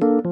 คุณ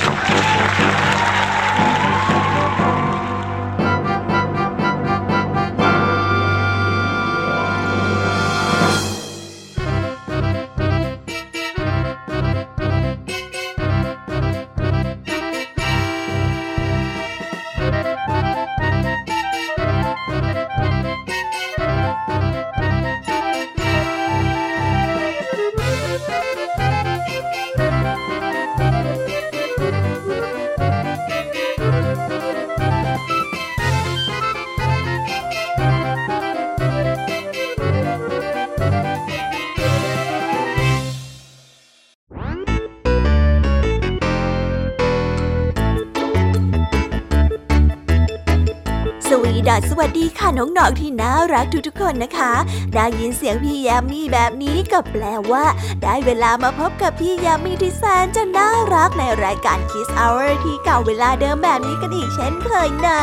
ดาสวัสดีค่ะน้องๆที่น่ารักทุกๆคนนะคะ ได้ยินเสียงพี่ยามีแบบนี้ก็แปลว่า ได้เวลามาพบกับพี่ยามีที่แสนจะน่ารักในรายการ Kiss Hour ที่เก่าเวลาเดิมแบบนี้กันอีกเช่นเคยนะ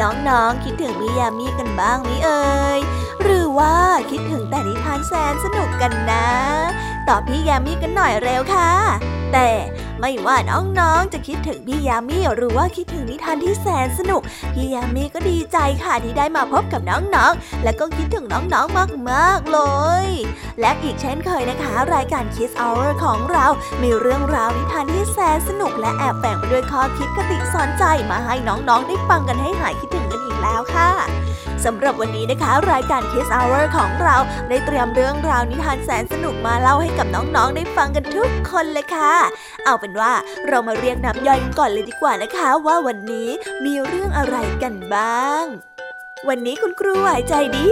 น้องๆคิดถึงพี่ยามีกันบ้างไหมเอ่ย หรือว่าคิดถึงแต่นิทานแสนสนุกกันนะ ตอบพี่ยามีกันหน่อยเร็วค่ะ แต่ไม่ว่าน้องๆ จะคิดถึงพี่ยามีหรือว่าคิดถึงนิทานที่แสนสนุก พี่ยามีก็ดีใจค่ะที่ได้มาพบกับน้องๆ และก็คิดถึงน้องๆ มากๆ เลย และอีกเช่นเคยนะคะ รายการ Kiss Hour ของเรามีเรื่องราวนิทานที่แสนสนุก และแอบแฝงไปด้วยข้อคิดกติสอนใจมาให้น้องๆ ได้ฟังกันให้หายคิดถึงกัน แล้วค่ะสำหรับวันนี้นะคะ รายการ Kiss Hour ของเราได้เตรียมเรื่องราวนิทานแสนสนุกมาเล่าให้กับน้องๆ ได้ฟังกันทุกคนเลยค่ะ เอาเป็นว่าเรามาเรียกนับย่อยกันก่อนเลยดีกว่านะคะ ว่าวันนี้มีเรื่องอะไรกันบ้าง วันนี้คุณครูหายใจดี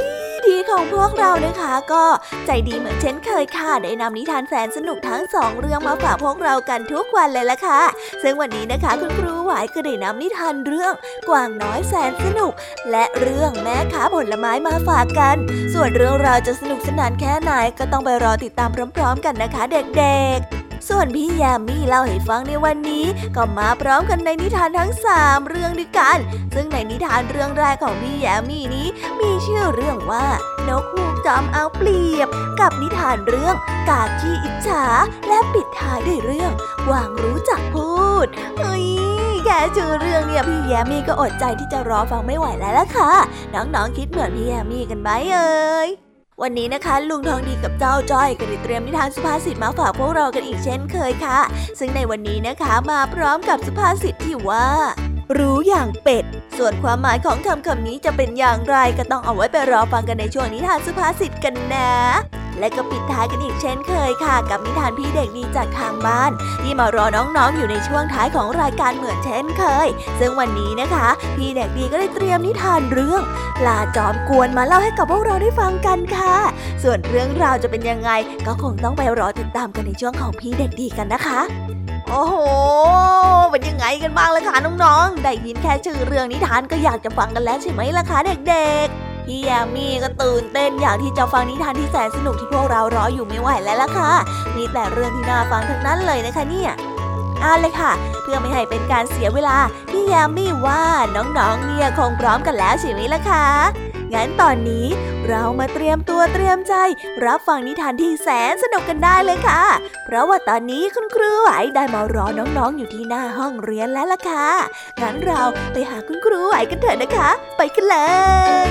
ดีของพวกเรานะคะ ก็ใจดีเหมือนเช่นเคยค่ะ ได้นำนิทานแสนสนุกทั้งสองเรื่องมาฝากพวกเรากันทุกวันเลยละค่ะ ซึ่งวันนี้นะคะคุณครูหวายก็ได้นำนิทานเรื่องกวางน้อยแสนสนุก และเรื่องแม่ค้าผลไม้มาฝากกัน ส่วนเรื่องราวจะสนุกสนานแค่ไหนก็ต้องไปรอติดตามพร้อม ๆ กันนะคะ เด็กๆ ส่วนพี่ยามีเล่าให้ฟังในวันนี้ ก็มาพร้อมกันในนิทานทั้งสามเรื่องด้วยกัน ซึ่งในนิทานเรื่องแรกของพี่ยามีนี้ มีชื่อเรื่องว่านกฮูกจอมเอาเปรียบ กับนิทานเรื่องกาขี้อิจฉาและปิดท้ายด้วยเรื่องวางรู้จักพูดเฮ้ยแค่ชื่อเรื่องเนี่ยพี่แยมี่ก็อดใจที่จะรอฟังไม่ไหวแล้วล่ะค่ะ น้องๆคิดเหมือนพี่แยมี่กันไหมเอ่ย วันนี้นะคะลุงทองดีกับเจ้าจ้อยก็ได้เตรียมนิทานสุภาษิตมาฝากพวกเรากันอีกเช่นเคยค่ะ ซึ่งในวันนี้นะคะมาพร้อมกับสุภาษิตที่ว่า รู้อย่างเป็ด ส่วนความหมายของคำคำนี้จะเป็นอย่างไรก็ต้องเอาไว้ไปรอฟังกันในช่วงนิทานสุภาษิตกันนะ และก็ปิดท้ายกันอีกเช่นเคยค่ะ กับนิทานพี่เด็กดีจากทางบ้าน ที่มารอน้องๆอยู่ในช่วงท้ายของรายการเหมือนเช่นเคย ซึ่งวันนี้นะคะ พี่เด็กดีก็ได้เตรียมนิทานเรื่องลาจอมกวนมาเล่าให้กับพวกเราได้ฟังกันค่ะ ส่วนเรื่องราวจะเป็นยังไง ก็คงต้องไปรอติดตามกันในช่วงของพี่เด็กดีกันนะคะโอ้โห เป็นยังไงกันบ้างล่ะคะน้องๆ ได้ยินแค่ชื่อเรื่องนิทานก็อยากจะฟังกันแล้วใช่ไหมล่ะคะเด็กๆ พี่ยามีก็ตื่นเต้นอยากที่จะฟังนิทานที่แสนสนุกที่พวกเรารออยู่ไม่ไหวแล้วล่ะค่ะ มีแต่เรื่องที่น่าฟังทั้งนั้นเลยนะคะเนี่ยเอาเลยค่ะ เพื่อไม่ให้เป็นการเสียเวลา พี่ยามีว่าน้องๆเนี่ยคงพร้อมกันแล้วใช่ไหมล่ะคะ งั้นตอนนี้เรามาเตรียมตัวเตรียมใจ รับฟังนิทานที่แสนสนุกกันได้เลยค่ะ เพราะว่าตอนนี้คุณครูไหวได้มารอน้องๆอยู่ที่หน้าห้องเรียนแล้วล่ะค่ะ งั้นเราไปหาคุณครูไหวกันเถอะนะคะ ไปกันเลย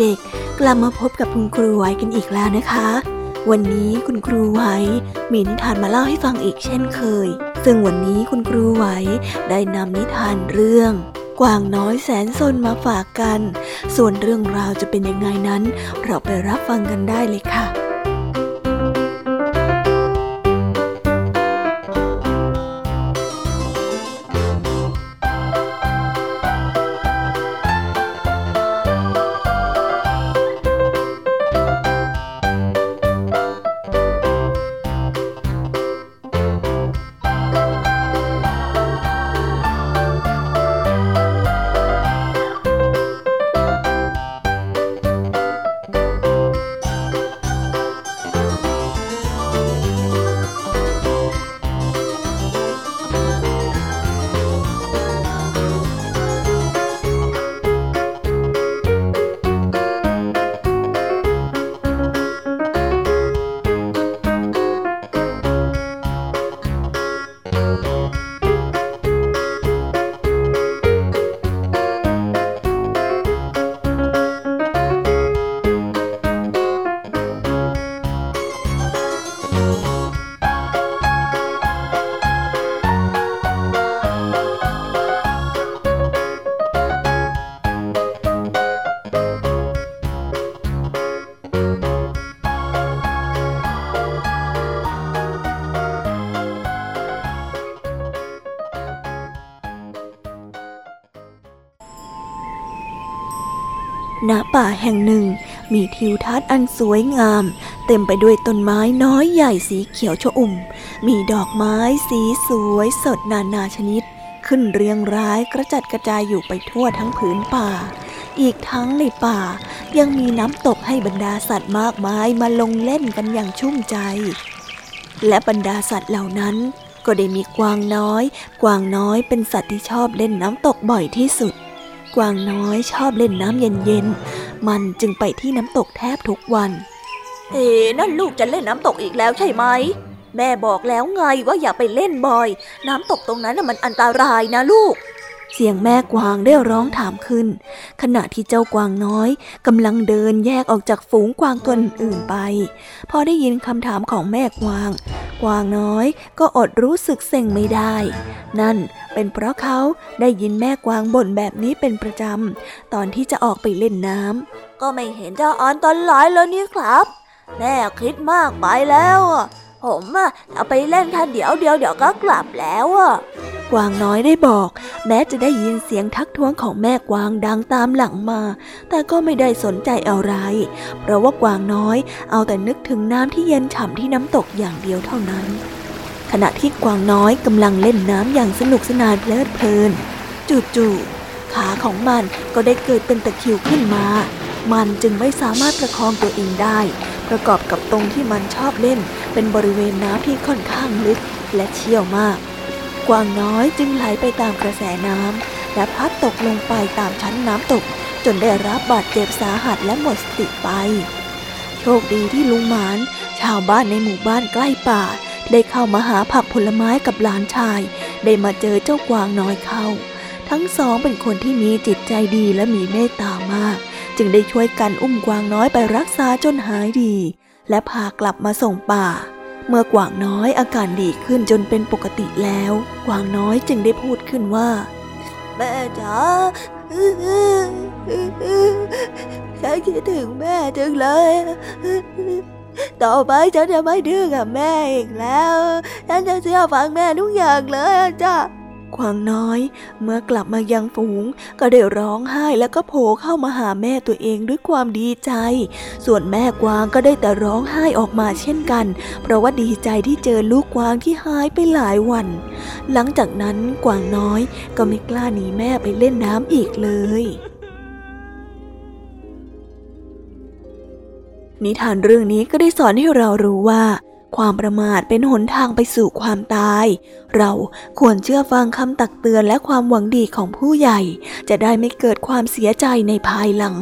เด็กๆ กลับมาพบกับคุณครูไว้กันอีกแล้วนะคะ วันนี้คุณครูไว้มีนิทานมาเล่าให้ฟังอีกเช่นเคย ซึ่งวันนี้คุณครูไว้ได้นำนิทานเรื่องกวางน้อยแสนสนมาฝากกัน ส่วนเรื่องราวจะเป็นยังไงนั้น เราไปรับฟังกันได้เลยค่ะ ห่งหนึ่ง มีทิวทัศน์อันสวยงาม เต็มไปด้วยต้นไม้น้อยใหญ่สีเขียวชอุ่ม มีดอกไม้สีสวยสดนานาชนิด ขึ้นเรียงร้ายกระจัดกระจายอยู่ไปทั่วทั้งผืนป่า อีกทั้งในป่า ยังมีน้ำตกให้บรรดาสัตว์มากมายมาลงเล่นกันอย่างชุ่มใจ และบรรดาสัตว์เหล่านั้น ก็ได้มีกวางน้อย กวางน้อยเป็นสัตว์ที่ชอบเล่นน้ำตกบ่อยที่สุดกวางน้อยชอบเล่นน้ำเย็นๆ มันจึงไปที่น้ำตกแทบทุกวัน เอ๊นั่นลูกจะเล่นน้ำตกอีกแล้วใช่ไหม แม่บอกแล้วไงว่าอย่าไปเล่นบ่อย น้ำตกตรงนั้นมันอันตรายนะลูก เสียงแม่กวางได้ร้องถามขึ้น ขณะที่เจ้ากวางน้อยกำลังเดินแยกออกจากฝูงกวางตัวอื่นไป พอได้ยินคำถามของแม่กวาง กวางน้อยก็อดรู้สึกเซ็งไม่ได้ นั่นเป็นเพราะเขาได้ยินแม่กวางบ่นแบบนี้เป็นประจำตอนที่จะออกไปเล่นน้ำก็ไม่เห็นจะอ่อนตอนหลายแล้วนี่ครับ แม่คิดมากไปแล้ว ผมอะจะไปเล่นแค่เดี๋ยวเดียวเดี๋ยวก็กลับแล้วอะกวางน้อยได้บอก แม้จะได้ยินเสียงทักท้วงของแม่กวางดังตามหลังมา แต่ก็ไม่ได้สนใจอะไร เพราะว่ากวางน้อยเอาแต่นึกถึงน้ำที่เย็นฉ่ำที่น้ำตกอย่างเดียวเท่านั้น ขณะที่กวางน้อยกำลังเล่นน้ำอย่างสนุกสนานเพลิดเพลิน จู่ๆขาของมันก็ได้เกิดเป็นตะคริวขึ้นมา มันจึงไม่สามารถประคองตัวเองได้ ประกอบกับตรงที่มันชอบเล่น เป็นบริเวณน้ำที่ค่อนข้างลึกและเชี่ยวมาก กวางน้อยจึงไหลไปตามกระแสน้ำและพัดตกลงไปตามชั้นน้ำตก จนได้รับบาดเจ็บสาหัสและหมดสติไป โชคดีที่ลุงหมาน ชาวบ้านในหมู่บ้านใกล้ป่า ได้เข้ามาหาผักผลไม้กับหลานชาย ได้มาเจอเจ้ากวางน้อยเข้า ทั้งสองเป็นคนที่มีจิตใจดีและมีเมตตามาก จึงได้ช่วยกันอุ้มกวางน้อยไปรักษาจนหายดี และพากลับมาส่งป่า เมื่อกวางน้อยอาการดีขึ้นจนเป็นปกติแล้ว กวางน้อยจึงได้พูดขึ้นว่า แม่จ๋าฉันคิดถึงแม่จังเลย ต่อไปฉันจะไม่ดื้อกับแม่อีกแล้ว ฉันจะเชื่อฟังแม่ทุกอย่างเลยจ้ะ ควางน้อย เมื่อกลับมายังฝูง ก็ได้ร้องไห้แล้วก็โผล่เข้ามาหาแม่ตัวเองด้วยความดีใจ ส่วนแม่กวางก็ได้แต่ร้องไห้ออกมาเช่นกัน เพราะว่าดีใจที่เจอลูกกวางที่หายไปหลายวัน หลังจากนั้นกวางน้อยก็ไม่กล้าหนีแม่ไปเล่นน้ำอีกเลยนิทานเรื่องนี้ก็ได้สอนให้เรารู้ว่า ความประมาทเป็นหนทางไปสู่ความตาย เราควรเชื่อฟังคำตักเตือนและความหวังดีของผู้ใหญ่ จะได้ไม่เกิดความเสียใจในภายหลัง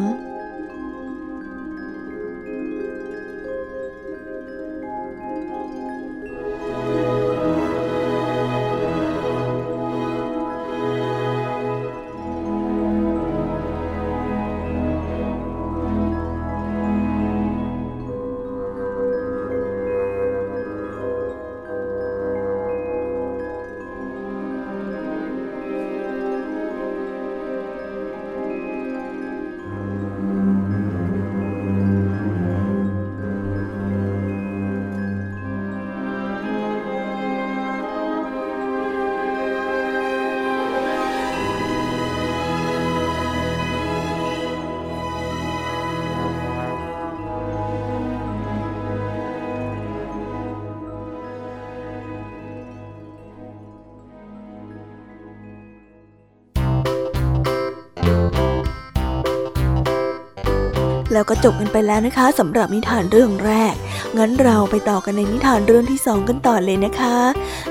แล้วก็จบกันไปแล้วนะคะสำหรับนิทานเรื่องแรก งั้นเราไปต่อกันในนิทานเรื่องที่สองกันต่อเลยนะคะ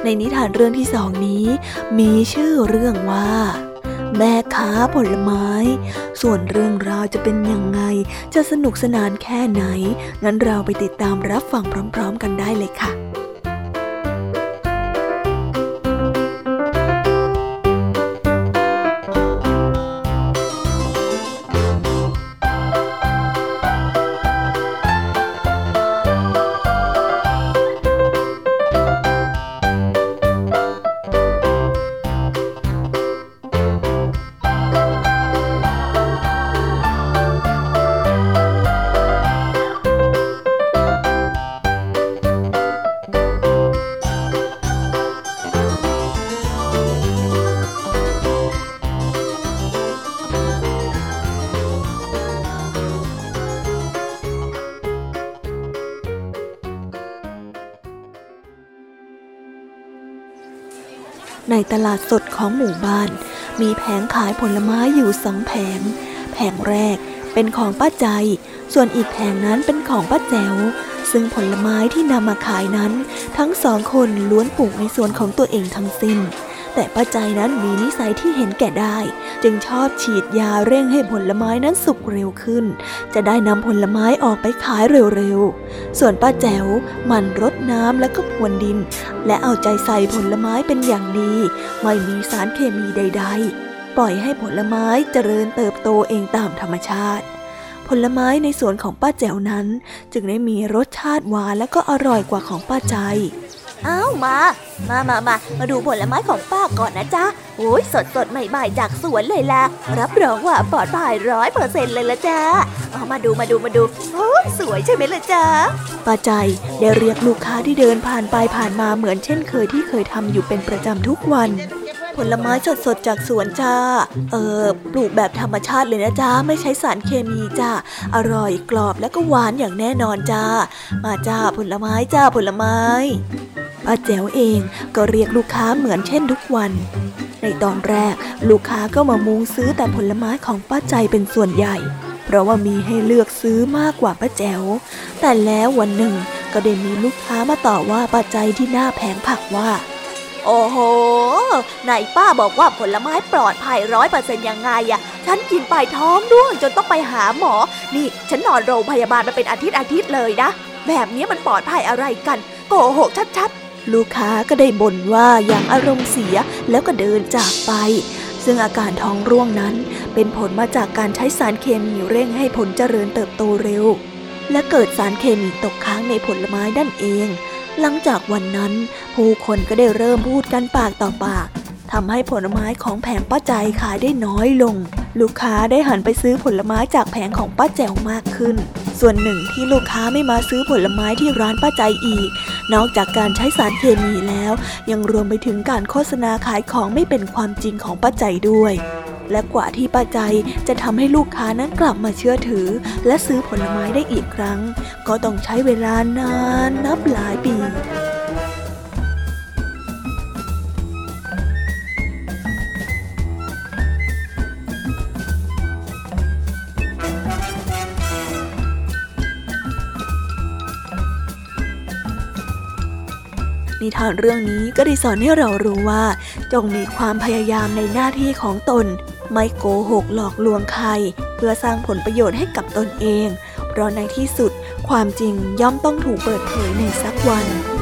ในนิทานเรื่องที่สองนี้ มีชื่อเรื่องว่าแม่ค้าผลไม้ ส่วนเรื่องราวจะเป็นยังไง จะสนุกสนานแค่ไหน งั้นเราไปติดตามรับฟังพร้อม ๆ กันได้เลยค่ะ ลาดสดของหมู่บ้าน มีแผงขายผลไม้อยู่สองแผง แผงแรกเป็นของป้าใจ ส่วนอีกแผงนั้นเป็นของป้าแจ๋ว ซึ่งผลไม้ที่นำมาขายนั้น ทั้งสองคนล้วนปลูกในสวนของตัวเองทั้งสิ้น แต่ป้าใจนั้นมีนิสัยที่เห็นแก่ได้ จึงชอบฉีดยาเร่งให้ผลไม้นั้นสุกเร็วขึ้น จะได้นำผลไม้ออกไปขายเร็วๆ ส่วนป้าแจ๋วมันรดน้ำและก็พรวนดิน และเอาใจใส่ผลไม้เป็นอย่างดี ไม่มีสารเคมีใด ๆ ปล่อยให้ผลไม้เจริญเติบโตเองตามธรรมชาติผลไม้ในสวนของป้าแจ๋วนั้น จึงได้มีรสชาติหวานและก็อร่อยกว่าของป้าใจ อ้าวมา มามามา มาดูผลไม้ของป้าก่อนนะจ๊ะโอ้ยสดสดใหม่ๆจากสวนเลยล่ะ รับรองว่าปลอดภัยร้อยเปอร์เซ็นต์เลยละจ้าเอามาดูมาดูมาดู โอ้สวยใช่ไหมล่ะจ๊ะป้าใจได้เรียกลูกค้าที่เดินผ่านไปผ่านมาเหมือนเช่นเคยที่เคยทำอยู่เป็นประจำทุกวัน ผลไม้สดสดจากสวนจ้า เออปลูกแบบธรรมชาติเลยนะจ้าไม่ใช้สารเคมีจ้าอร่อยกรอบและก็หวานอย่างแน่นอนจ้า มาจ้าผลไม้จ้าผลไม้ป้าแจ๋วเองก็เรียกลูกค้าเหมือนเช่นทุกวันในตอนแรกลูกค้าก็มามุงซื้อแต่ผลไม้ของป้าใจเป็นส่วนใหญ่ เพราะว่ามีให้เลือกซื้อมากกว่าป้าแจ๋ว แต่แล้ววันหนึ่งก็ได้มีลูกค้ามาต่อว่าป้าใจที่หน้าแผงผักว่า โอ้โหไหนป้าบอกว่าผลไม้ปลอดภัยร้อยเปอร์เซ็นต์ยังไงอะฉันกินไปท้องร่วงจนต้องไปหาหมอ นี่ฉันนอนโรงพยาบาลมาเป็นอาทิตย์อาทิตย์เลยนะ แบบนี้มันปลอดภัยอะไรกัน โกหกชัดๆ ลูกค้าก็ได้บ่นว่าอย่างอารมณ์เสียแล้วก็เดินจากไป ซึ่งอาการท้องร่วงนั้น เป็นผลมาจากการใช้สารเคมีเร่งให้ผลเจริญเติบโตเร็ว และเกิดสารเคมีตกค้างในผลไม้นั่นเอง หลังจากวันนั้น ผู้คนก็ได้เริ่มพูดกันปากต่อปากทำให้ผลไม้ของแผงป้าใจขายได้น้อยลง ลูกค้าได้หันไปซื้อผลไม้จากแผงของป้าแจ๋วมากขึ้น ส่วนหนึ่งที่ลูกค้าไม่มาซื้อผลไม้ที่ร้านป้าใจอีก นอกจากการใช้สารเคมีแล้ว ยังรวมไปถึงการโฆษณาขายของไม่เป็นความจริงของป้าใจด้วย และกว่าที่ป้าใจจะทำให้ลูกค้านั้นกลับมาเชื่อถือ และซื้อผลไม้ได้อีกครั้ง ก็ต้องใช้เวลานานนับหลายปีนิทานเรื่องนี้ก็ได้สอนให้เรารู้ว่า จงมีความพยายามในหน้าที่ของตน ไม่โกหกหลอกลวงใคร เพื่อสร้างผลประโยชน์ให้กับตนเอง เพราะในที่สุดความจริงย่อมต้องถูกเปิดเผยในสักวัน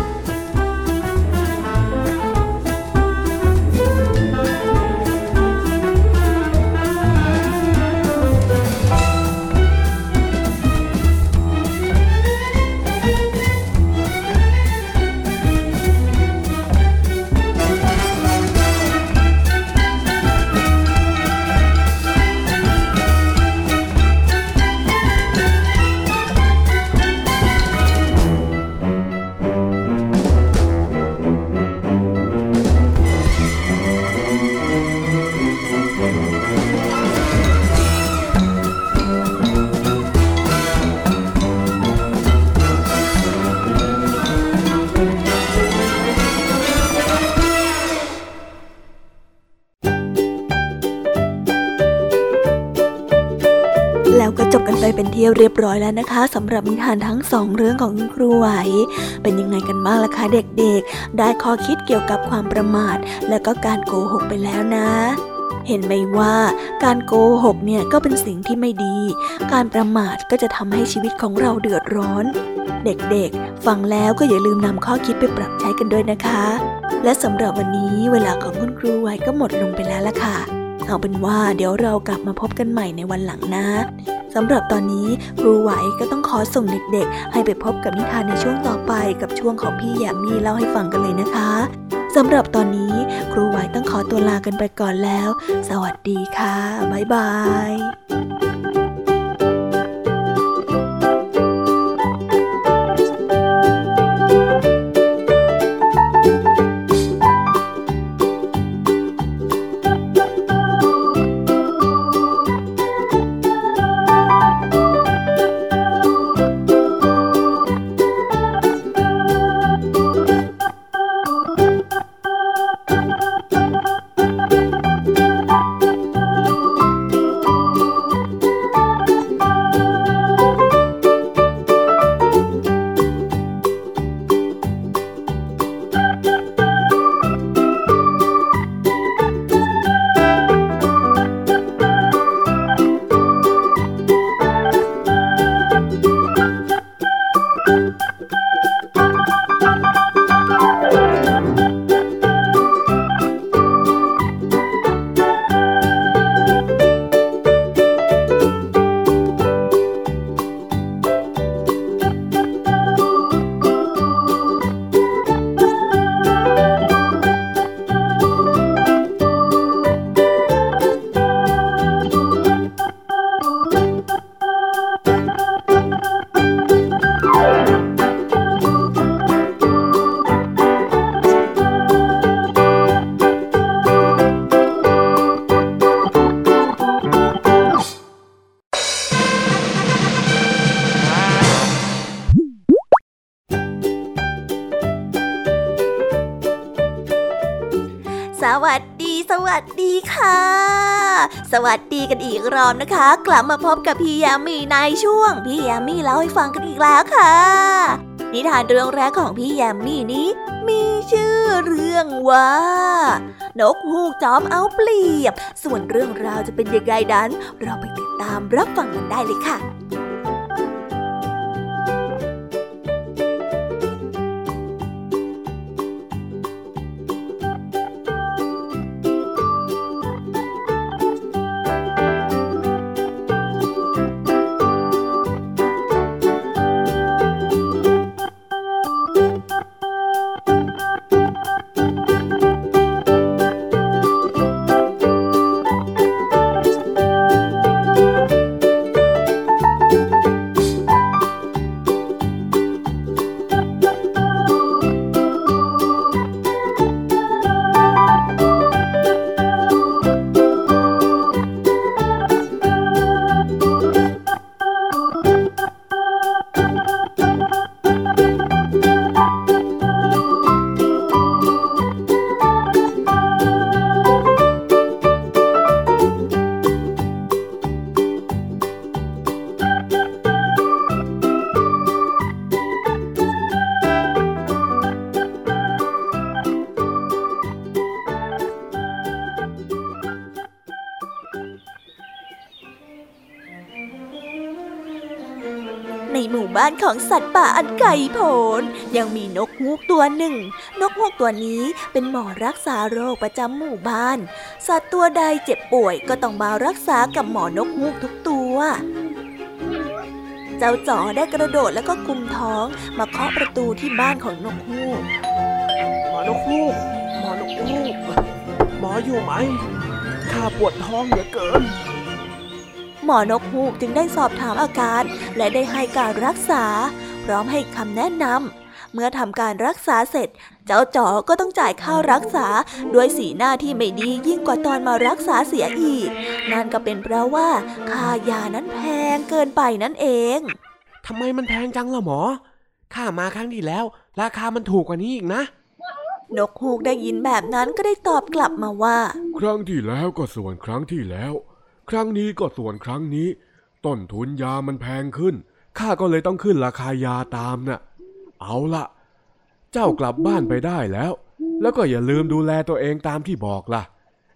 ที่เรียบร้อยแล้วนะคะสำหรับนิทานทั้งสองเรื่องของคุณครูไหว เป็นยังไงกันบ้างล่ะคะเด็กๆ ได้ข้อคิดเกี่ยวกับความประมาท และก็การโกหกไปแล้วนะเห็นไหมว่าการโกหกเนี่ยก็เป็นสิ่งที่ไม่ดี การประมาทก็จะทำให้ชีวิตของเราเดือดร้อน เด็กๆ ฟังแล้วก็อย่าลืมนำข้อคิดไปปรับใช้กันด้วยนะคะ และสำหรับวันนี้เวลาของคุณครูไหวก็หมดลงไปแล้วล่ะค่ะ เอาเป็นว่าเดี๋ยวเรากลับมาพบกันใหม่ในวันหลังนะ สำหรับตอนนี้ครูไหวก็ต้องขอส่งเด็กๆ ให้ไปพบกับนิทานในช่วงต่อไปกับช่วงของพี่แยมมี่เล่าให้ฟังกันเลยนะคะสำหรับตอนนี้ครูไหวต้องขอตัวลากันไปก่อนแล้ว สวัสดีค่ะ บ๊ายบาย อีกรอบนะคะ กลับมาพบกับพี่ยามีในช่วง พี่ยามีเล่าให้ฟังกันอีกแล้วค่ะ นิทานเรื่องแรกของพี่ยามีนี้ มีชื่อเรื่องว่านกฮูกจอมเอาเปรียบ ส่วนเรื่องราวจะเป็นยังไงนั้น เราไปติดตามรับฟังกันได้เลยค่ะ ของสัตว์ป่าอันไกลโพ้นยังมีนกฮูกตัวหนึ่ง นกฮูกตัวนี้เป็นหมอรักษาโรคประจำหมู่บ้าน สัตว์ตัวใดเจ็บป่วยก็ต้องมารักษากับหมอนกฮูกทุกตัว เจ้าจ๋อได้กระโดดแล้วก็กุมท้องมาเคาะประตูที่บ้านของนกฮูก หมอนกฮูก หมอนกฮูก หมออยู่ไหม ข้าปวดท้องเหลือเกิน หมอนกฮูกจึงได้สอบถามอาการ และได้ให้การรักษา พร้อมให้คำแนะนำเมื่อทำการรักษาเสร็จ เจ้าจ๋อก็ต้องจ่ายค่ารักษาด้วยสีหน้าที่ไม่ดียิ่งกว่าตอนมารักษาเสียอีก นั่นก็เป็นเพราะว่าค่ายานั้นแพงเกินไปนั่นเองทำไมมันแพงจังล่ะหมอข้ามาครั้งที่แล้ว ราคามันถูกกว่านี้อีกนะ นกฮูกได้ยินแบบนั้นก็ได้ตอบกลับมาว่า ครั้งที่แล้วก็ส่วนครั้งที่แล้ว ครั้งนี้ก็ส่วนครั้งนี้ ต้นทุนยามันแพงขึ้น ข้าก็เลยต้องขึ้นราคายาตามน่ะ เอาละเจ้ากลับบ้านไปได้แล้ว แล้วก็อย่าลืมดูแลตัวเองตามที่บอกล่ะ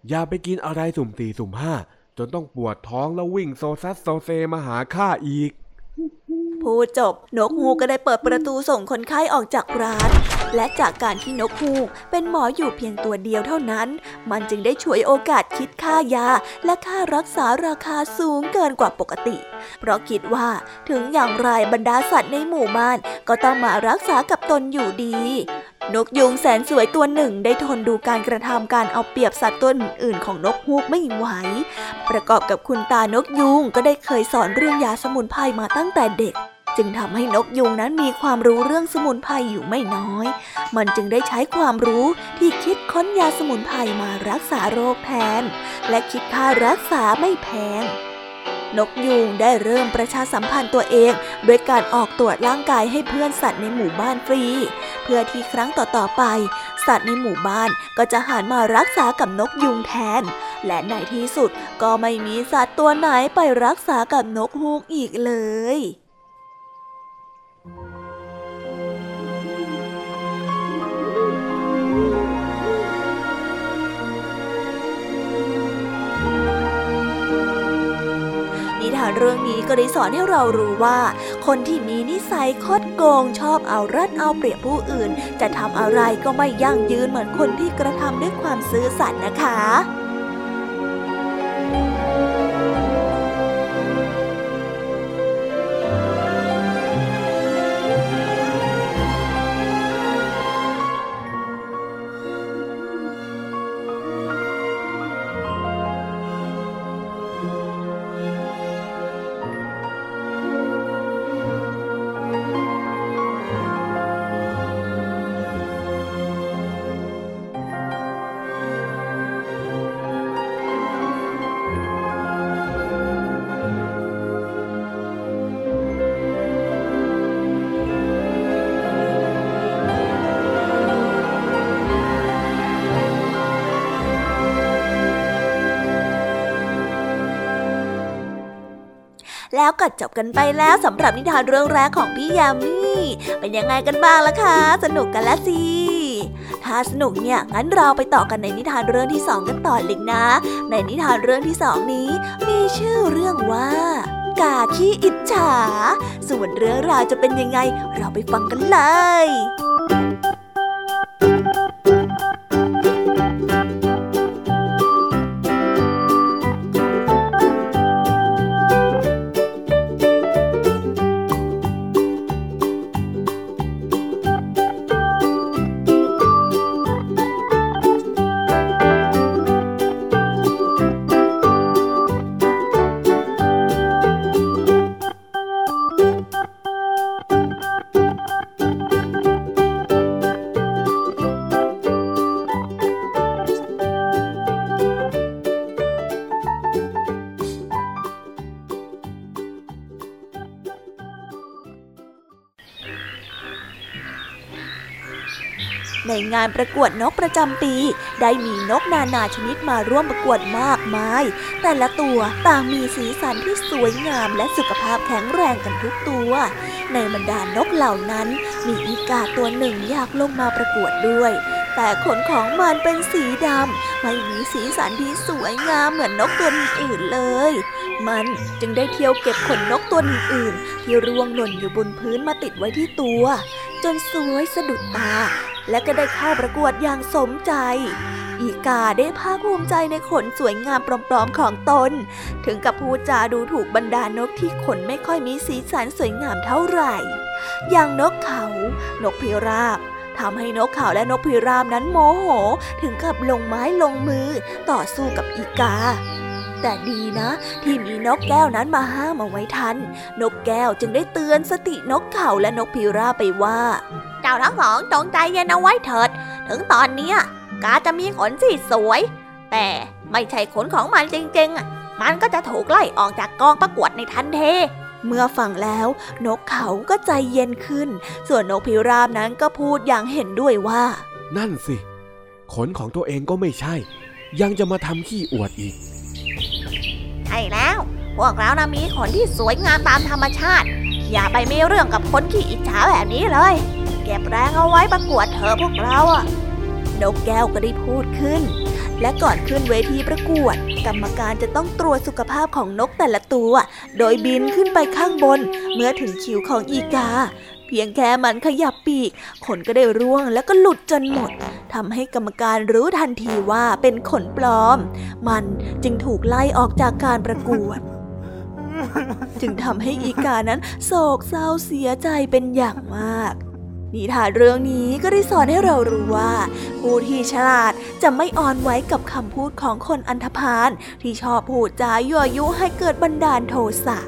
อย่าไปกินอะไรสุ่มสี่สุ่มห้าจนต้องปวดท้องแล้ววิ่งโซซัสโซเซมาหาข้าอีกพูดจบนกฮูกก็ได้เปิดประตูส่งคนไข้ออกจากร้าน และจากการที่นกฮูกเป็นหมออยู่เพียงตัวเดียวเท่านั้น มันจึงได้ฉวยโอกาสคิดค่ายา และค่ารักษาราคาสูงเกินกว่าปกติ เพราะคิดว่าถึงอย่างไรบรรดาสัตว์ในหมู่บ้านก็ต้องมารักษากับตนอยู่ดี นกยุงแสนสวยตัวหนึ่งได้ทนดูการกระทำการเอาเปรียบสัตว์ตัวอื่นๆของนกฮูกไม่ไหว ประกอบกับคุณตานกยุงก็ได้เคยสอนเรื่องยาสมุนไพรมาตั้งแต่เด็ก จึงทำให้นกยุงนั้นมีความรู้เรื่องสมุนไพรอยู่ไม่น้อย มันจึงได้ใช้ความรู้ที่คิดค้นยาสมุนไพรมารักษาโรคแทน และคิดค่ารักษาไม่แพงนกยูงได้เริ่มประชาสัมพันธ์ตัวเองด้วยการออกตรวจร่างกายให้เพื่อนสัตว์ในหมู่บ้านฟรี เพื่อที่ครั้งต่อๆไป สัตว์ในหมู่บ้านก็จะหันมารักษากับนกยุงแทน และในที่สุดก็ไม่มีสัตว์ตัวไหนไปรักษากับนกฮูกอีกเลย เรื่องนี้ก็ได้สอนให้เรารู้ว่า คนที่มีนิสัยคดโกงชอบเอารัดเอาเปรียบผู้อื่น จะทำอะไรก็ไม่ยั่งยืนเหมือนคนที่กระทำด้วยความซื่อสัตย์นะคะ แล้วก็จบกันไปแล้วสำหรับนิทานเรื่องแรกของพี่ยามีเป็นยังไงกันบ้างล่ะคะ สนุกกันแล้วสิ ถ้าสนุกเนี่ย งั้นเราไปต่อกันในนิทานเรื่องที่สองกันต่อเลยนะ ในนิทานเรื่องที่สองนี้ มีชื่อเรื่องว่ากาขี้อิจฉา ส่วนเรื่องราวจะเป็นยังไง เราไปฟังกันเลยานประกวดนกประจำปี ได้มีนกนานาชนิดมาร่วมประกวดมากมาย แต่ละตัวต่างมีสีสันที่สวยงามและสุขภาพแข็งแรงกันทุกตัว ในบรรดานกเหล่านั้น มีอีกาตัวหนึ่งอยากลงมาประกวดด้วย แต่ขนของมันเป็นสีดำไม่มีสีสันที่สวยงามเหมือนนกตัวอื่นเลย มันจึงได้เที่ยวเก็บขนนกตัวอื่นที่ร่วงหล่นอยู่บนพื้นมาติดไว้ที่ตัว จนสวยสะดุดตา และก็ได้เข้าประกวดอย่างสมใจ อีกาได้ภาคภูมิใจในขนสวยงามปลอมๆของตน ถึงกับพูดจาดูถูกบรรดานกที่ขนไม่ค่อยมีสีสันสวยงามเท่าไหร่ อย่างนกเขา นกพิราบทำให้นกเขาและนกพิราบนั้นโมโห ถึงกับลงไม้ลงมือต่อสู้กับอีกา แต่ดีนะ ที่มีนกแก้วนั้นมาห้ามเอาไว้ทัน นกแก้วจึงได้เตือนสตินกเขาและนกพิราบไปว่าเจ้าทั้งสองจงใจเย็นเอาไว้เถิด ถึงตอนนี้กาจะมีขนที่สวย แต่ไม่ใช่ขนของมันจริงๆ มันก็จะถูกไล่ออกจากกองประกวดในทันทีเมื่อฟังแล้ว นกเขาก็ใจเย็นขึ้น ส่วนนกพิราบนั้นก็พูดอย่างเห็นด้วยว่า นั่นสิ ขนของตัวเองก็ไม่ใช่ ยังจะมาทำขี้อวดอีก ใช่แล้ว พวกเรานะมีขนที่สวยงามตามธรรมชาติ อย่าไปมีเรื่องกับคนขี้อิจฉาแบบนี้เลย เก็บแรงเอาไว้ประกวดเธอพวกเราอะนกแก้วก็ได้พูดขึ้น และก่อนขึ้นเวทีประกวด กรรมการจะต้องตรวจสุขภาพของนกแต่ละตัว โดยบินขึ้นไปข้างบน เมื่อถึงคิวของอีกา เพียงแค่มันขยับปีก ขนก็ได้ร่วงแล้วก็หลุดจนหมดทำให้กรรมการรู้ทันทีว่าเป็นขนปลอม มันจึงถูกไล่ออกจากการประกวด จึงทำให้อีกานั้นโศกเศร้าเสียใจเป็นอย่างมากนิทานเรื่องนี้ก็ได้สอนให้เรารู้ว่า ผู้ที่ฉลาดจะไม่อ่อนไหวกับคำพูดของคนอันธพาลที่ชอบพูดจายั่วยุให้เกิดบันดาลโทสะ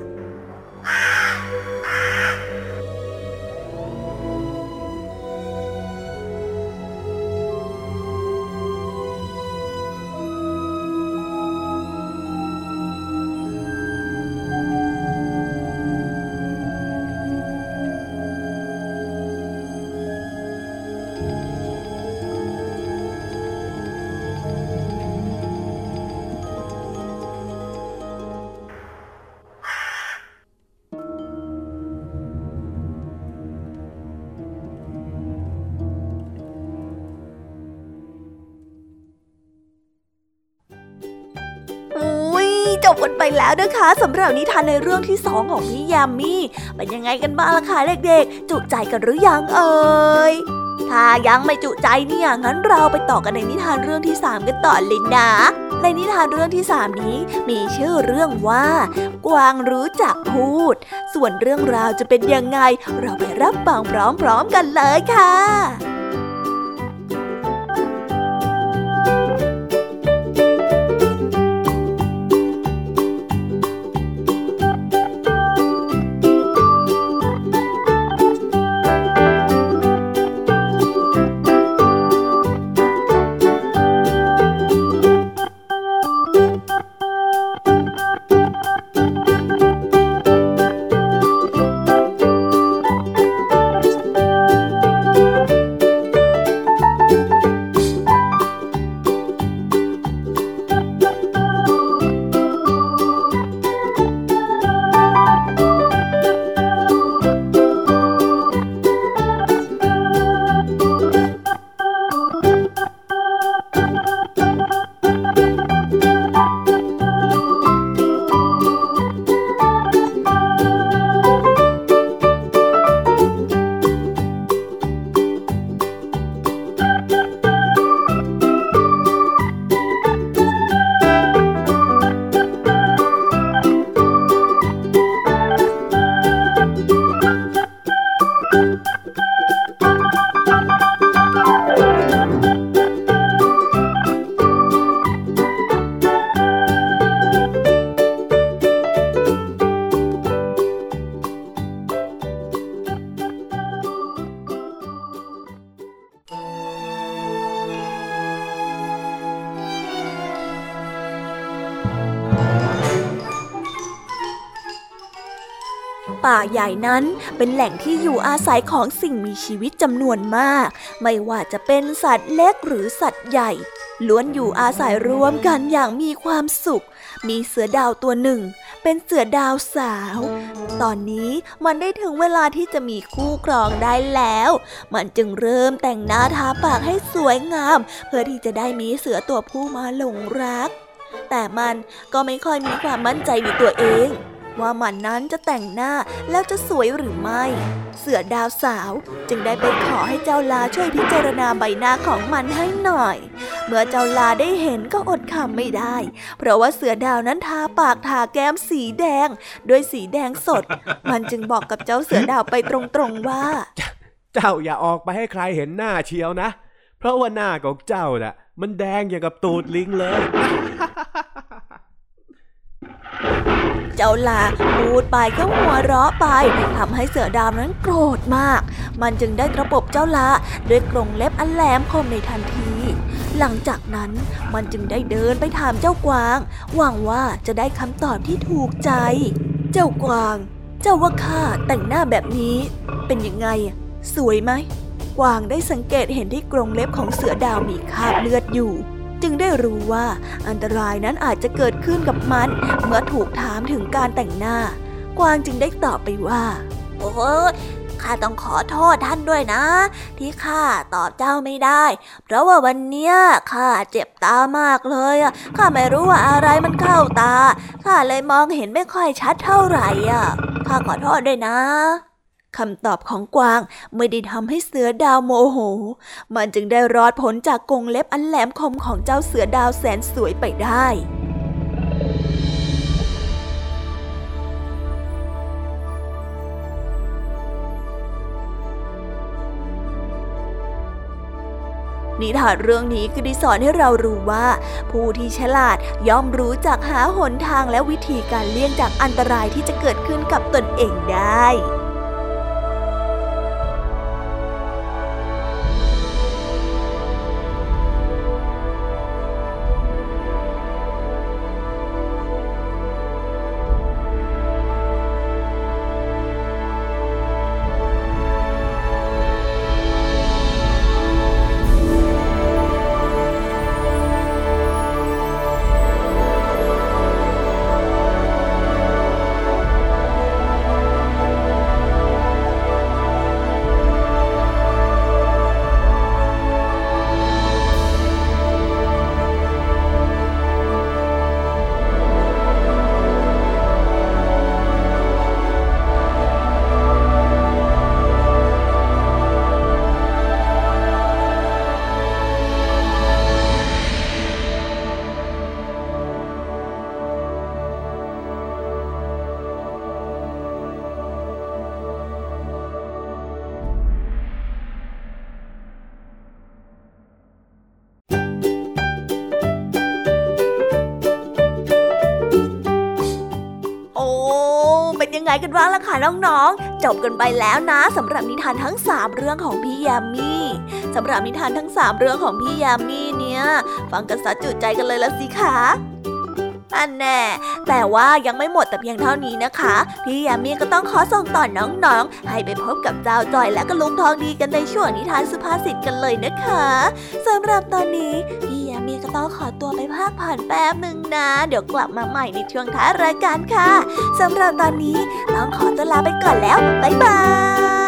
แล้วนะคะสำหรับนิทานในเรื่องที่สองของพี่ยามีเป็นยังไงกันบ้างล่ะคะเด็กๆ จุใจกันหรือยังเอ่ยถ้ายังไม่จุใจเนี่ยงั้นเราไปต่อกันในนิทานเรื่องที่สามกันต่อเลยนะ ในนิทานเรื่องที่สามนี้มีชื่อเรื่องว่า กวางรู้จักพูด ส่วนเรื่องราวจะเป็นยังไง เราไปรับฟังพร้อมๆกันเลยค่ะ นั้นเป็นแหล่งที่อยู่อาศัยของสิ่งมีชีวิตจำนวนมาก ไม่ว่าจะเป็นสัตว์เล็กหรือสัตว์ใหญ่ ล้วนอยู่อาศัยรวมกันอย่างมีความสุข มีเสือดาวตัวหนึ่ง เป็นเสือดาวสาว ตอนนี้มันได้ถึงเวลาที่จะมีคู่ครองได้แล้ว มันจึงเริ่มแต่งหน้าทาปากให้สวยงาม เพื่อที่จะได้มีเสือตัวผู้มาหลงรัก แต่มันก็ไม่ค่อยมีความมั่นใจในตัวเอง ว่ามันนั้นจะแต่งหน้าแล้วจะสวยหรือไม่ เสือดาวสาวจึงได้ไปขอให้เจ้าลาช่วยพิจารณาใบหน้าของมันให้หน่อย เมื่อเจ้าลาได้เห็นก็อดคำไม่ได้ เพราะว่าเสือดาวนั้นทาปากทาแก้มสีแดง ด้วยสีแดงสด มันจึงบอกกับเจ้าเสือดาวไปตรงๆว่า เจ้าอย่าออกไปให้ใครเห็นหน้าเชียวนะ เพราะว่าหน้าของเจ้าน่ะ มันแดงอย่างกับตูดลิงเลย เจ้าลาพูดไปก็หัวเราะไปทำให้เสือดาวนั้นโกรธมาก มันจึงได้ตระปบเจ้าลาด้วยกรงเล็บอันแหลมคมในทันที หลังจากนั้นมันจึงได้เดินไปถามเจ้ากวาง หวังว่าจะได้คำตอบที่ถูกใจ เจ้ากวาง เจ้าว่าข้าแต่งหน้าแบบนี้ เป็นยังไง สวยไหมกวางได้สังเกตเห็นที่กรงเล็บของเสือดาวมีคราบเลือดอยู่ จึงได้รู้ว่าอันตรายนั้นอาจจะเกิดขึ้นกับมัน เมื่อถูกถามถึงการแต่งหน้า กวางจึงได้ตอบไปว่า โอ้ข้าต้องขอโทษท่านด้วยนะ ที่ข้าตอบเจ้าไม่ได้ เพราะว่าวันเนี้ยข้าเจ็บตามากเลยอะข้าไม่รู้ว่าอะไรมันเข้าตาข้าเลยมองเห็นไม่ค่อยชัดเท่าไหร่อะข้าขอโทษด้วยนะ คำตอบของกวางไม่ได้ทำให้เสือดาวโมโห มันจึงได้รอดพ้นจากกรงเล็บอันแหลมคมของเจ้าเสือดาวแสนสวยไปได้นิทานเรื่องนี้ก็ได้สอนให้เรารู้ว่า ผู้ที่ฉลาดย่อมรู้จักหาหนทางและวิธีการเลี่ยงจากอันตรายที่จะเกิดขึ้นกับตนเองได้ กันบ้างล่ะคะน้องๆ จบกันไปแล้วนะสำหรับนิทานทั้ง 3 เรื่องของพี่ยามีสำหรับนิทานทั้ง 3 เรื่องของพี่ยามีเนี่ย ฟังกันสะจุใจกันเลยละสิคะอันแน่ แต่ว่ายังไม่หมดแต่เพียงเท่านี้นะคะ พี่ยามีก็ต้องขอส่งต่อน้องๆ ให้ไปพบกับเจ้าจอยและก็ลุงทองดีกันในช่วงนิทานสุภาษิตกันเลยนะคะสำหรับตอนนี้พี่ มีก็ต้องขอตัวไปพักผ่อนแป๊บหนึ่งนะ เดี๋ยวกลับมาใหม่ในช่วงท้ายรายการค่ะสำหรับตอนนี้ต้องขอตัวลาไปก่อนแล้ว บ๊ายบาย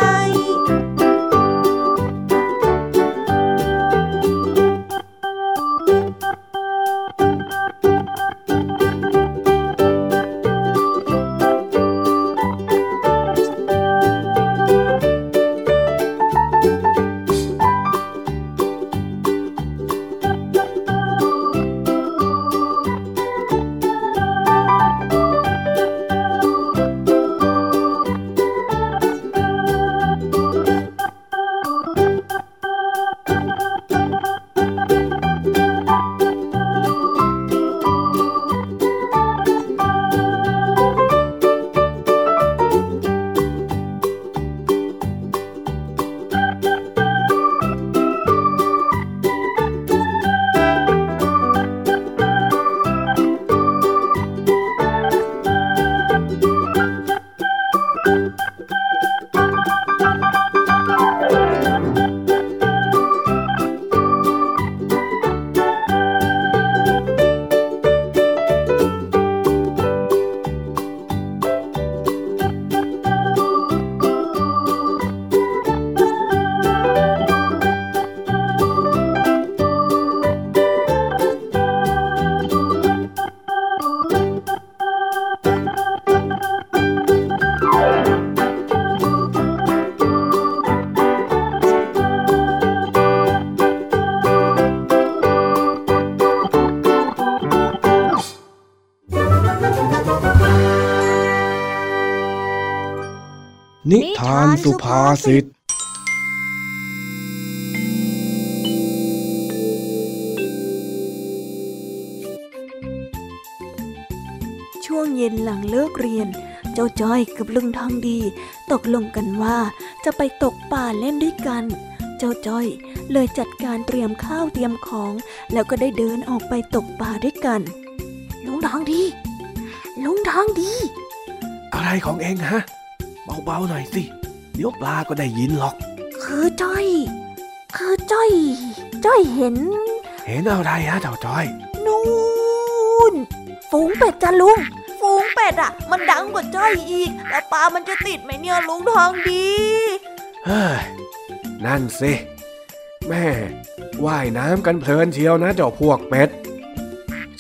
สุภาษิตช่วงเย็นหลังเลิกเรียน เจ้าจ้อยกับลุงทองดี ตกลงกันว่าจะไปตกป่าเล่นด้วยกัน เจ้าจ้อยเลยจัดการเตรียมข้าวเตรียมของ แล้วก็ได้เดินออกไปตกป่าด้วยกัน ลุงทองดี ลุงทองดี อะไรของเองฮะ เบาๆหน่อยสิ เดี๋ยวปลาก็ได้ยินหรอก คือจ้อย คือจ้อย จ้อยเห็น เห็นอะไรฮะเจ้าจ้อย นู่น ฝูงเป็ดจ้ะลุง ฝูงเป็ดอะ มันดังกว่าจ้อยอีก แล้วปลามันจะติดไหมเนี่ยลุงทองดี เฮ้ย นั่นสิ แม่ว่ายน้ำกันเพลินเชียวนะเจ้าพวกเป็ด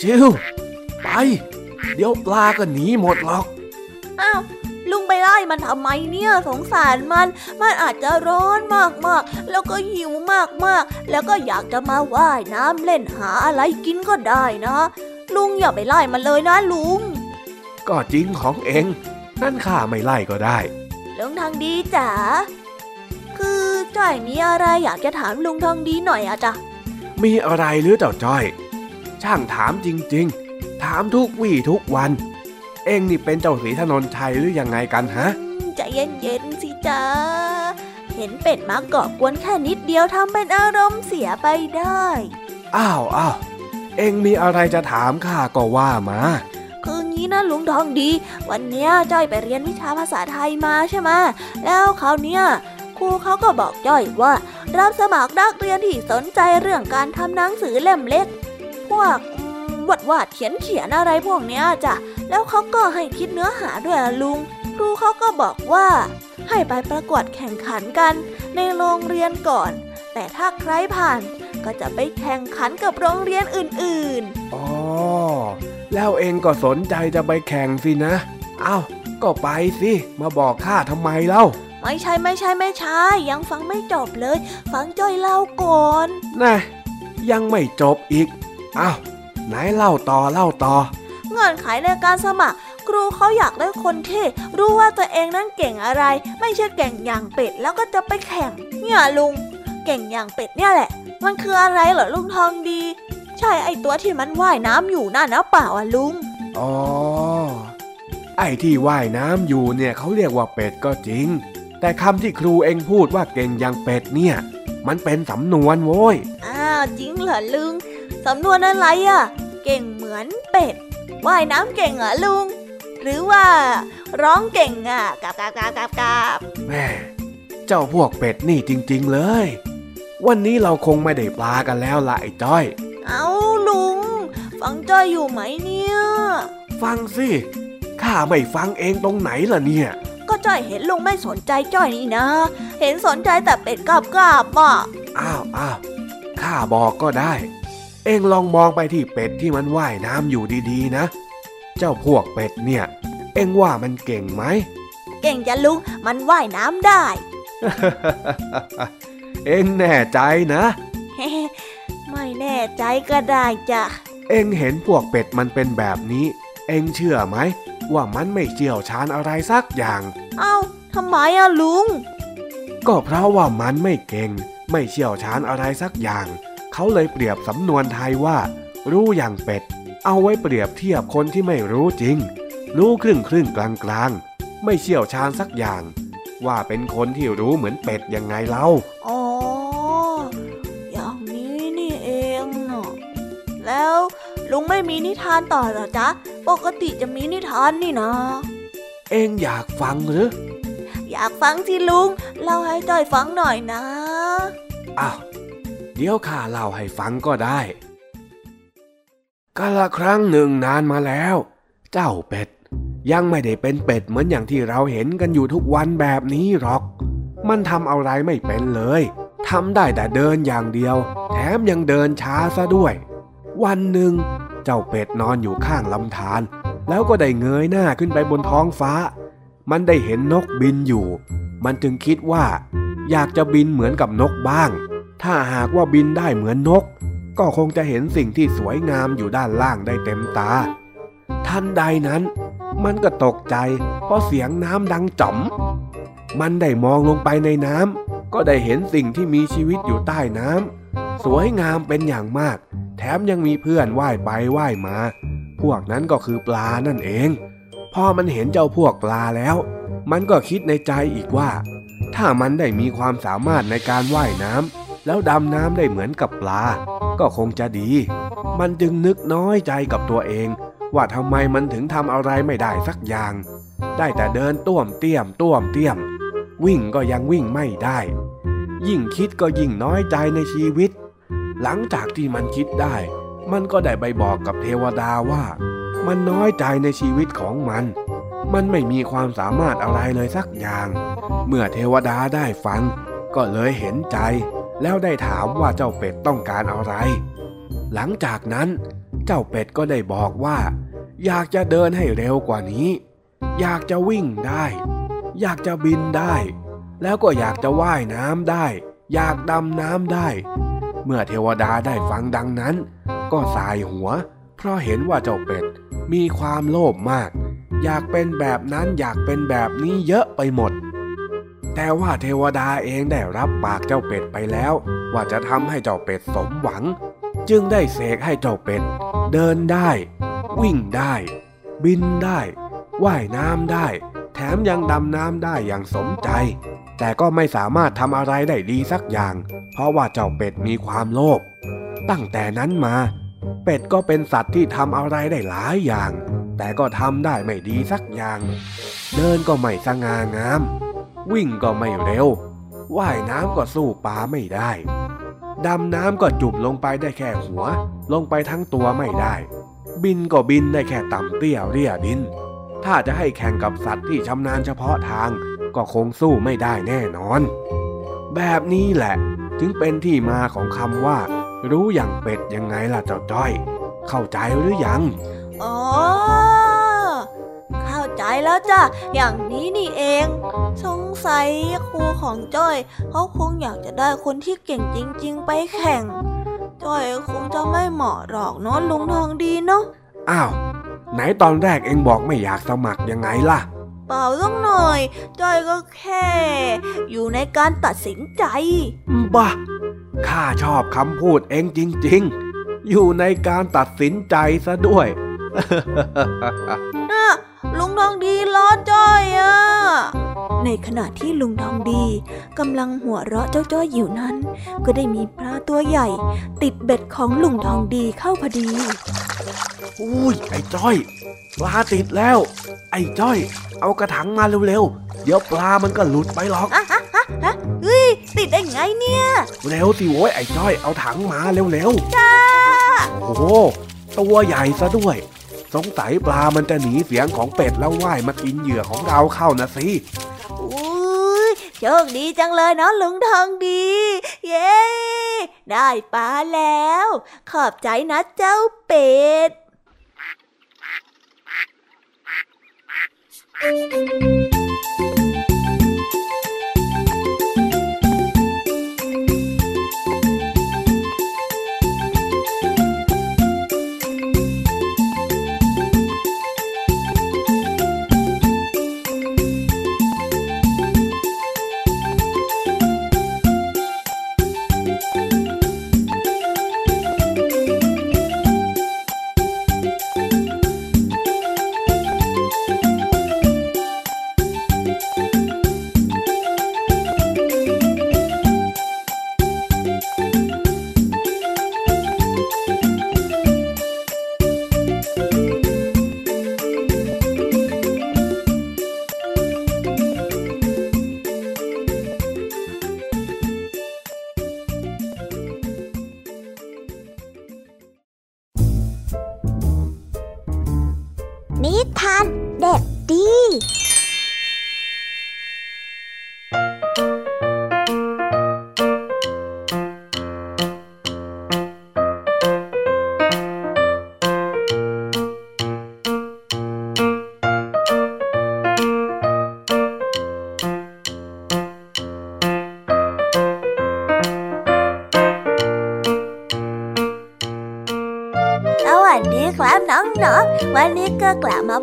ชิว ไป เดี๋ยวปลาก็หนีหมดหรอก อ้าว ลุงไปไล่มันทำไมเนี่ยสงสารมัน มันอาจจะร้อนมากๆ แล้วก็หิวมากๆ แล้วก็อยากจะมาว่ายน้ำเล่นหาอะไรกินก็ได้นะ ลุงอย่าไปไล่มันเลยนะลุง ก็จริงของเองนั่นข้าไม่ไล่ก็ได้ลุงทองดีจ๋าคือจ้อยมีอะไรอยากจะถามลุงทองดีหน่อยอะจ๊ะมีอะไรหรือเจ้าจ้อย ช่างถามจริง ๆ ถามทุกวี่ทุกวัน เองนี่เป็นเจ้าสีถนนชัยหรือยังไงกันฮะใจเย็นๆสิจ๊ะเห็นเป็ดมาเกาะกวนแค่นิดเดียวทำเป็นอารมณ์เสียไปได้ อ้าวอ้าวเองมีอะไรจะถามข้าก็ว่ามาคืองี้นะลุงทองดี วันเนี้ยจ้อยไปเรียนวิชาภาษาไทยมาใช่ไหมแล้วคราวเนี้ยครูเขาก็บอกจ้อยว่า รับสมัครนักเรียนที่สนใจเรื่องการทำหนังสือเล่มเล็ก พวกอืม วาดวาดเขียนเขียนอะไรพวกเนี้ยจ้ะ แล้วเขาก็ให้คิดเนื้อหาด้วยอะลุง ครูเขาก็บอกว่า ให้ไปประกวดแข่งขันกันในโรงเรียนก่อน แต่ถ้าใครผ่านก็จะไปแข่งขันกับโรงเรียนอื่นๆ อ๋อ แล้วเองก็สนใจจะไปแข่งสินะ เอ้า ก็ไปสิ มาบอกข้าทำไมเล่า ไม่ใช่ไม่ใช่ไม่ใช่ ยังฟังไม่จบเลย ฟังจ้อยเล่าก่อนน่ะยังไม่จบอีก เอ้า ไหนเล่าต่อเล่าต่อเงื่อนไขในการสมัคร ครูเขาอยากได้คนที่รู้ว่าตัวเองนั้นเก่งอะไร ไม่ใช่เก่งอย่างเป็ดแล้วก็จะไปแข่ง เนี่ยลุง เก่งอย่างเป็ดเนี่ยแหละ มันคืออะไรเหรอลุงทองดี ใช่ไอตัวที่มันว่ายน้ำอยู่น่ะนะเปล่าอะลุงอ๋อไอ้ที่ว่ายน้ำอยู่เนี่ยเขาเรียกว่าเป็ดก็จริง แต่คำที่ครูเองพูดว่าเก่งอย่างเป็ดเนี่ย มันเป็นสำนวนโว้ยอ้าวจริงเหรอลุง สำนวนอะไรอะ เก่งเหมือนเป็ด ว่ายน้ำเก่งเหรอลุง หรือว่าร้องเก่งอะกาบกาบกาบกาบกาบแม่เจ้าพวกเป็ดนี่จริง ๆเลย วันนี้เราคงไม่ได้ปลากันแล้วล่ะไอ้จ้อย เอาลุง ฟังจ้อยอยู่ไหมเนี่ย ฟังสิ ข้าไม่ฟังเองตรงไหนล่ะเนี่ยก็จ้อยเห็นลุงไม่สนใจจ้อยนี่นะ เห็นสนใจแต่เป็ดกาบกาบอะอ้าวอ้าวข้าบอกก็ได้ เองลองมองไปที่เป็ดที่มันว่ายน้ำอยู่ดีๆนะ เจ้าพวกเป็ดเนี่ย เองว่ามันเก่งไหม เก่งจะลุง มันว่ายน้ำได้ เองแน่ใจนะ ไม่แน่ใจก็ได้จ้ะ เองเห็นพวกเป็ดมันเป็นแบบนี้ เองเชื่อไหม ว่ามันไม่เชี่ยวชาญอะไรสักอย่าง เอ้าทำไมอะลุง ก็เพราะว่ามันไม่เก่ง ไม่เชี่ยวชาญอะไรสักอย่าง เขาเลยเปรียบสำนวนไทยว่า รู้อย่างเป็ด เอาไว้เปรียบเทียบคนที่ไม่รู้จริง รู้ครึ่งครึ่งกลางกลางๆไม่เชี่ยวชาญสักอย่าง ว่าเป็นคนที่รู้เหมือนเป็ดยังไงเล่าอ๋ออย่างนี้นี่เองเนาะแล้วลุงไม่มีนิทานต่อเหรอจ๊ะ ปกติจะมีนิทานนี่นะ เองอยากฟังหรืออยากฟังสิลุงเล่าให้จ้อยฟังหน่อยนะอ้าว เดี๋ยวข้าเล่าให้ฟังก็ได้กาละครั้งหนึ่งนานมาแล้ว เจ้าเป็ด ยังไม่ได้เป็นเป็ดเหมือนอย่างที่เราเห็นกันอยู่ทุกวันแบบนี้หรอก มันทำอะไรไม่เป็นเลยทำได้แต่เดินอย่างเดียว แถมยังเดินช้าซะด้วย วันหนึ่ง เจ้าเป็ดนอนอยู่ข้างลำธารแล้วก็ได้เงยหน้าขึ้นไปบนท้องฟ้า มันได้เห็นนกบินอยู่ มันจึงคิดว่า อยากจะบินเหมือนกับนกบ้าง ถ้าหากว่าบินได้เหมือนนก ก็คงจะเห็นสิ่งที่สวยงามอยู่ด้านล่างได้เต็มตา ทันใดนั้น มันก็ตกใจ เพราะเสียงน้ำดังจ๋อม มันได้มองลงไปในน้ำก็ได้เห็นสิ่งที่มีชีวิตอยู่ใต้น้ำสวยงามเป็นอย่างมาก แถมยังมีเพื่อนว่ายไปว่ายมา พวกนั้นก็คือปลานั่นเอง พอมันเห็นเจ้าพวกปลาแล้ว มันก็คิดในใจอีกว่า ถ้ามันได้มีความสามารถในการว่ายน้ำ แล้วดำน้ำได้เหมือนกับปลา ก็คงจะดี มันจึงนึกน้อยใจกับตัวเอง ว่าทำไมมันถึงทำอะไรไม่ได้สักอย่าง ได้แต่เดินต้วมเตี้ยมต้วมเตี้ยม วิ่งก็ยังวิ่งไม่ได้ ยิ่งคิดก็ยิ่งน้อยใจในชีวิต หลังจากที่มันคิดได้ มันก็ได้ไปบอกกับเทวดาว่า มันน้อยใจในชีวิตของมัน มันไม่มีความสามารถอะไรเลยสักอย่าง เมื่อเทวดาได้ฟัง ก็เลยเห็นใจ แล้วได้ถามว่าเจ้าเป็ดต้องการอะไร หลังจากนั้น เจ้าเป็ดก็ได้บอกว่า อยากจะเดินให้เร็วกว่านี้ อยากจะวิ่งได้ อยากจะบินได้ แล้วก็อยากจะว่ายน้ำได้ อยากดำน้ำได้ เมื่อเทวดาได้ฟังดังนั้น ก็สายหัว เพราะเห็นว่าเจ้าเป็ดมีความโลภมาก อยากเป็นแบบนั้นอยากเป็นแบบนี้เยอะไปหมด แต่ว่าเทวดาเองได้รับปากเจ้าเป็ดไปแล้ว ว่าจะทำให้เจ้าเป็ดสมหวัง จึงได้เสกให้เจ้าเป็ด เดินได้ วิ่งได้ บินได้ว่ายน้ำได้ แถมยังดำน้ำได้อย่างสมใจ แต่ก็ไม่สามารถทำอะไรได้ดีสักอย่าง เพราะว่าเจ้าเป็ดมีความโลภตั้งแต่นั้นมา เป็ดก็เป็นสัตว์ที่ทำอะไรได้หลายอย่าง แต่ก็ทำได้ไม่ดีสักอย่าง เดินก็ไม่สง่างาม วิ่งก็ไม่เร็ว ว่ายน้ำก็สู้ปลาไม่ได้ ดำน้ำก็จุบลงไปได้แค่หัว ลงไปทั้งตัวไม่ได้ บินก็บินได้แค่ต่ำเตี้ยเรียดิน ถ้าจะให้แข่งกับสัตว์ที่ชำนาญเฉพาะทาง ก็คงสู้ไม่ได้แน่นอน แบบนี้แหละ ถึงเป็นที่มาของคำว่า รู้อย่างเป็ดยังไงล่ะเจ้าจ้อย เข้าใจหรือยัง อ๋อ ใจแล้วจ้ะ อย่างนี้นี่เอง สงสัยครูของจ้อยเขาคงอยากจะได้คนที่เก่งจริง ๆ ไปแข่ง จ้อยคงจะไม่เหมาะหรอกเนาะลุงทองดีเนาะ อ้าว ไหนตอนแรกเองบอกไม่อยากสมัครยังไงล่ะ เปล่าสักหน่อย จ้อยก็แค่ อยู่ในการตัดสินใจ บ้าข้าชอบคำพูดเองจริง ๆ อยู่ในการตัดสินใจซะด้วยน่ะ ลุงทองดีล้อจ้อยอะในขณะที่ลุงทองดีกำลังหัวเราะเจ้าจ้อยอยู่นั้น ก็ได้มีปลาตัวใหญ่ ติดเบ็ดของลุงทองดีเข้าพอดี อุ้ยไอ้จ้อยปลาติดแล้ว ไอ้จ้อย เอากระถางมาเร็วๆ เดี๋ยวปลามันก็หลุดไปหรอกฮะฮะฮะฮะเฮ้ยติดได้ไงเนี่ย เร็วสิโว้ยไอ้จ้อยเอาถังมาเร็วจ้าๆโอ้โหตัวใหญ่ซะด้วย สงสัยปลามันจะหนีเสียงของเป็ดแล้วว่ายมากินเหยื่อของเราเข้านะสิอุ้ยโชคดีจังเลยเนาะลุงทองดี เย้ได้ปลาแล้ว ขอบใจนะเจ้าเป็ดนิ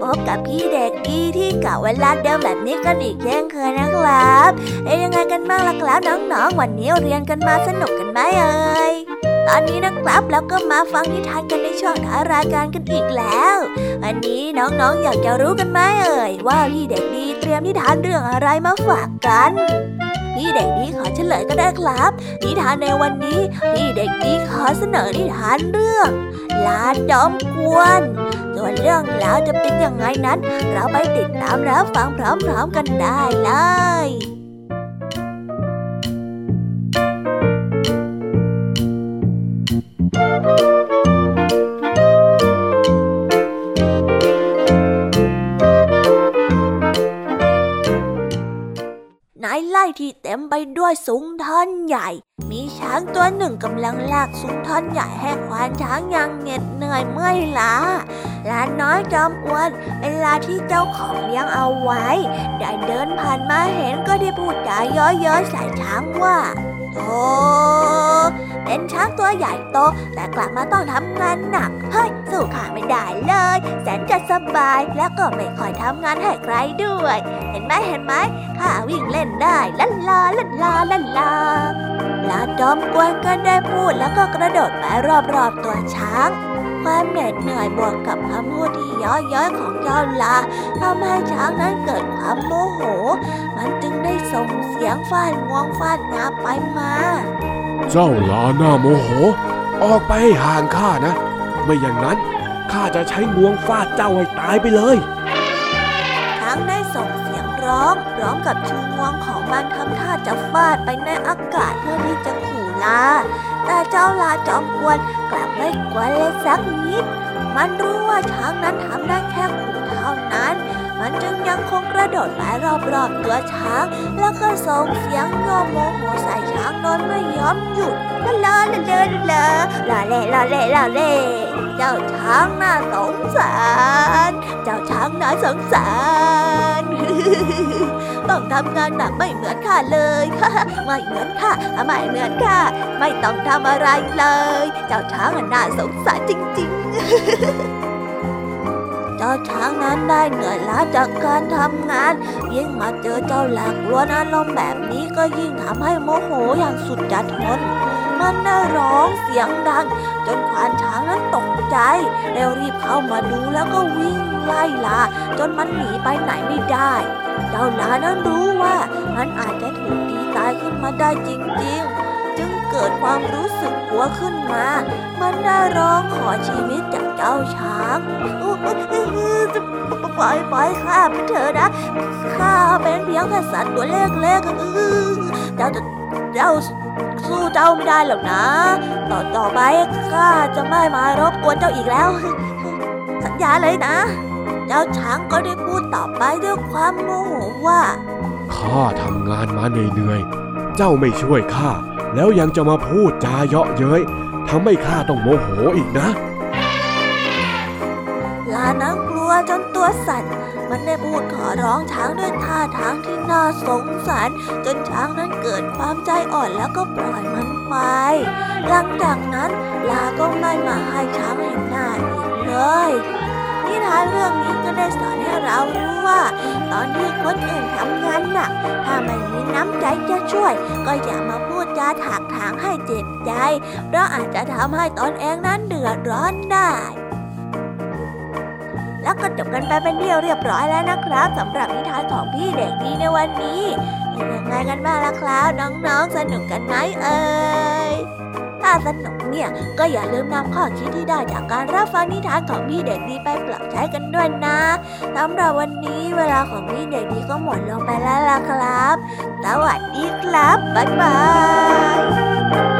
พบกับพี่เด็กดีที่เก่าเวลาเดิมแบบนี้กันอีกเช่นเคยนะครับเอ้ยังไงกันบ้างล่ะครับน้องๆวันนี้เรียนกันมาสนุกกันไหมเอ่ยตอนนี้นะครับแล้วก็มาฟังนิทานกันในช่วงท้ารายการกันอีกแล้ว วันนี้น้องๆอยากจะรู้กันไหมเอ่ยว่าพี่เด็กดีเตรียมนิทานเรื่องอะไรมาฝากกันพี่เด็กดีขอเฉลยก็ได้ครับ นิทานในวันนี้พี่เด็กดีขอเสนอนิทานเรื่อง ลาดอมกวน ส่วนเรื่องราวจะเป็นยังไงนั้น เราไปติดตามรับฟังพร้อมๆกันได้เลยใต็มไปด้วยสุงท่อนใหญ่ มีช้างตัวหนึ่งกำลังลากสุงท่อนใหญ่ให้ควานช้างอย่างเหน็ดเหนื่อยเมื่อยล้าลาน้อยจอมอ้วนเป็นลาที่เจ้าของเลี้ยงเอาไว้ ได้เดินผ่านมาเห็นก็ได้พูดจาเย้อยๆใส่ช้างว่าโธ่เป็นช้างตัวใหญ่โต แต่กลับมาต้องทำงานหนัก เฮ้ย สู้ข้าไม่ได้เลย แสนจะสบายแล้วก็ไม่ค่อยทำงานให้ใครด้วย เห็นไหมเห็นไหมข้าวิ่งเล่นได้ลันลาลันลาลันลาลาจอมกวนกันได้พูดแล้วก็กระโดดไปรอบๆตัวช้าง ความเหน็ดเหนื่อยบวกกับคำพูดที่ย้อยย้อยๆของเจ้าลาทำให้ช้างนั้นเกิดความโมโห มันจึงได้ส่งเสียงฟาดงวงฟาดงาไปมา เจ้าลาหน้าโมโห ออกไปให้ห่างข้านะ ไม่อย่างนั้นข้าจะใช้งวงฟาดเจ้าให้ตายไปเลยช้างได้ส่งเสียงร้องพร้อมกับชูงวงของมันทำท่าจะฟาดไปในอากาศเพื่อที่จะขู่ลา แต่เจ้าลาจอมกวนกลับไม่กวนเลยสักนิด มันรู้ว่าช้างนั้นทำได้แค่ขู่เท่านั้น มันจึงยังคงกระโดดไปรอบๆตัวช้าง แล้วก็ส่งเสียงโยโมโหใส่ช้างโดยไม่ยอมหยุดละเลอะละเลอะละเลอะละเล่ละเล่ละเล่เจ้าช้างน่าสงสาร เจ้าช้างน่าสงสาร ต้องทำงานหนักไม่เหมือนข้าเลยไม่เหมือนข้าไม่เหมือนข้าไม่ต้องทำอะไรเลย เจ้าช้างน่าสงสารจริง ๆ เจ้าช้างนั้นได้เหนื่อยล้าจากการทำงาน ยิ่งมาเจอเจ้าหลากล้วนอารมณ์แบบนี้ก็ยิ่งทำให้โมโหอย่างสุดจะทนมันได้ร้องเสียงดัง จนควานช้างนั้นตกใจแล้วรีบเข้ามาดูแล้วก็วิ่งไล่ลาจนมันหนีไปไหนไม่ได้ เจ้าลานั้นรู้ว่ามันอาจจะถูกตีตายขึ้นมาได้จริง ๆ จึงเกิดความรู้สึกกลัวขึ้นมา มันได้ร้องขอชีวิตจากเจ้าช้างปล่อยปล่อยข้าไปเถอะนะข้าเป็นเพียงแค่สัตว์ตัวเล็กๆเจ้าเจ้า สู้เจ้าไม่ได้หรอกนะ ต่อต่อไปข้าจะไม่มารบกวนเจ้าอีกแล้ว สัญญาเลยนะ เจ้าช้างก็ได้พูดต่อไปด้วยความโมโหว่าข้าทำงานมาเหนื่อยๆเจ้าไม่ช่วยข้าแล้วยังจะมาพูดจาเยาะเย้ยทำให้ข้าต้องโมโหอีกนะ ร้องช้างด้วยท่าทางที่น่าสงสาร จนช้างนั้นเกิดความใจอ่อนแล้วก็ปล่อยมันไป หลังจากนั้นลาก็ไม่มาให้ช้างเห็นหน้าอีกเลยนิทานเรื่องนี้ก็ได้สอนให้เรารู้ว่า ตอนที่คนอื่นทำงานหนักถ้าไม่มีน้ำใจจะช่วย ก็อย่ามาพูดจาถากถางให้เจ็บใจ เพราะอาจจะทำให้ตนเองนั้นเดือดร้อนได้ แล้วก็จบกันไปเป็นที่เรียบร้อยแล้วนะครับสำหรับนิทานของพี่เด็กดีในวันนี้เป็นยังไงกันบ้างล่ะครับน้องๆ สนุกกันไหมเอ่ยถ้าสนุกเนี่ยก็อย่าลืมนำข้อคิดที่ได้จากการรับฟังนิทานของพี่เด็กดีไปปรับใช้กันด้วยนะสำหรับวันนี้เวลาของพี่เด็กดีก็หมดลงไปแล้วล่ะครับ สวัสดีครับ บ๊ายบาย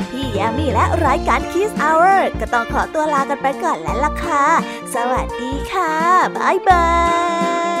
พี่ยามีและรายการ Kiss Hour ก็ต้องขอตัวลากันไปก่อนแล้วล่ะค่ะ สวัสดีค่ะ บ๊ายบาย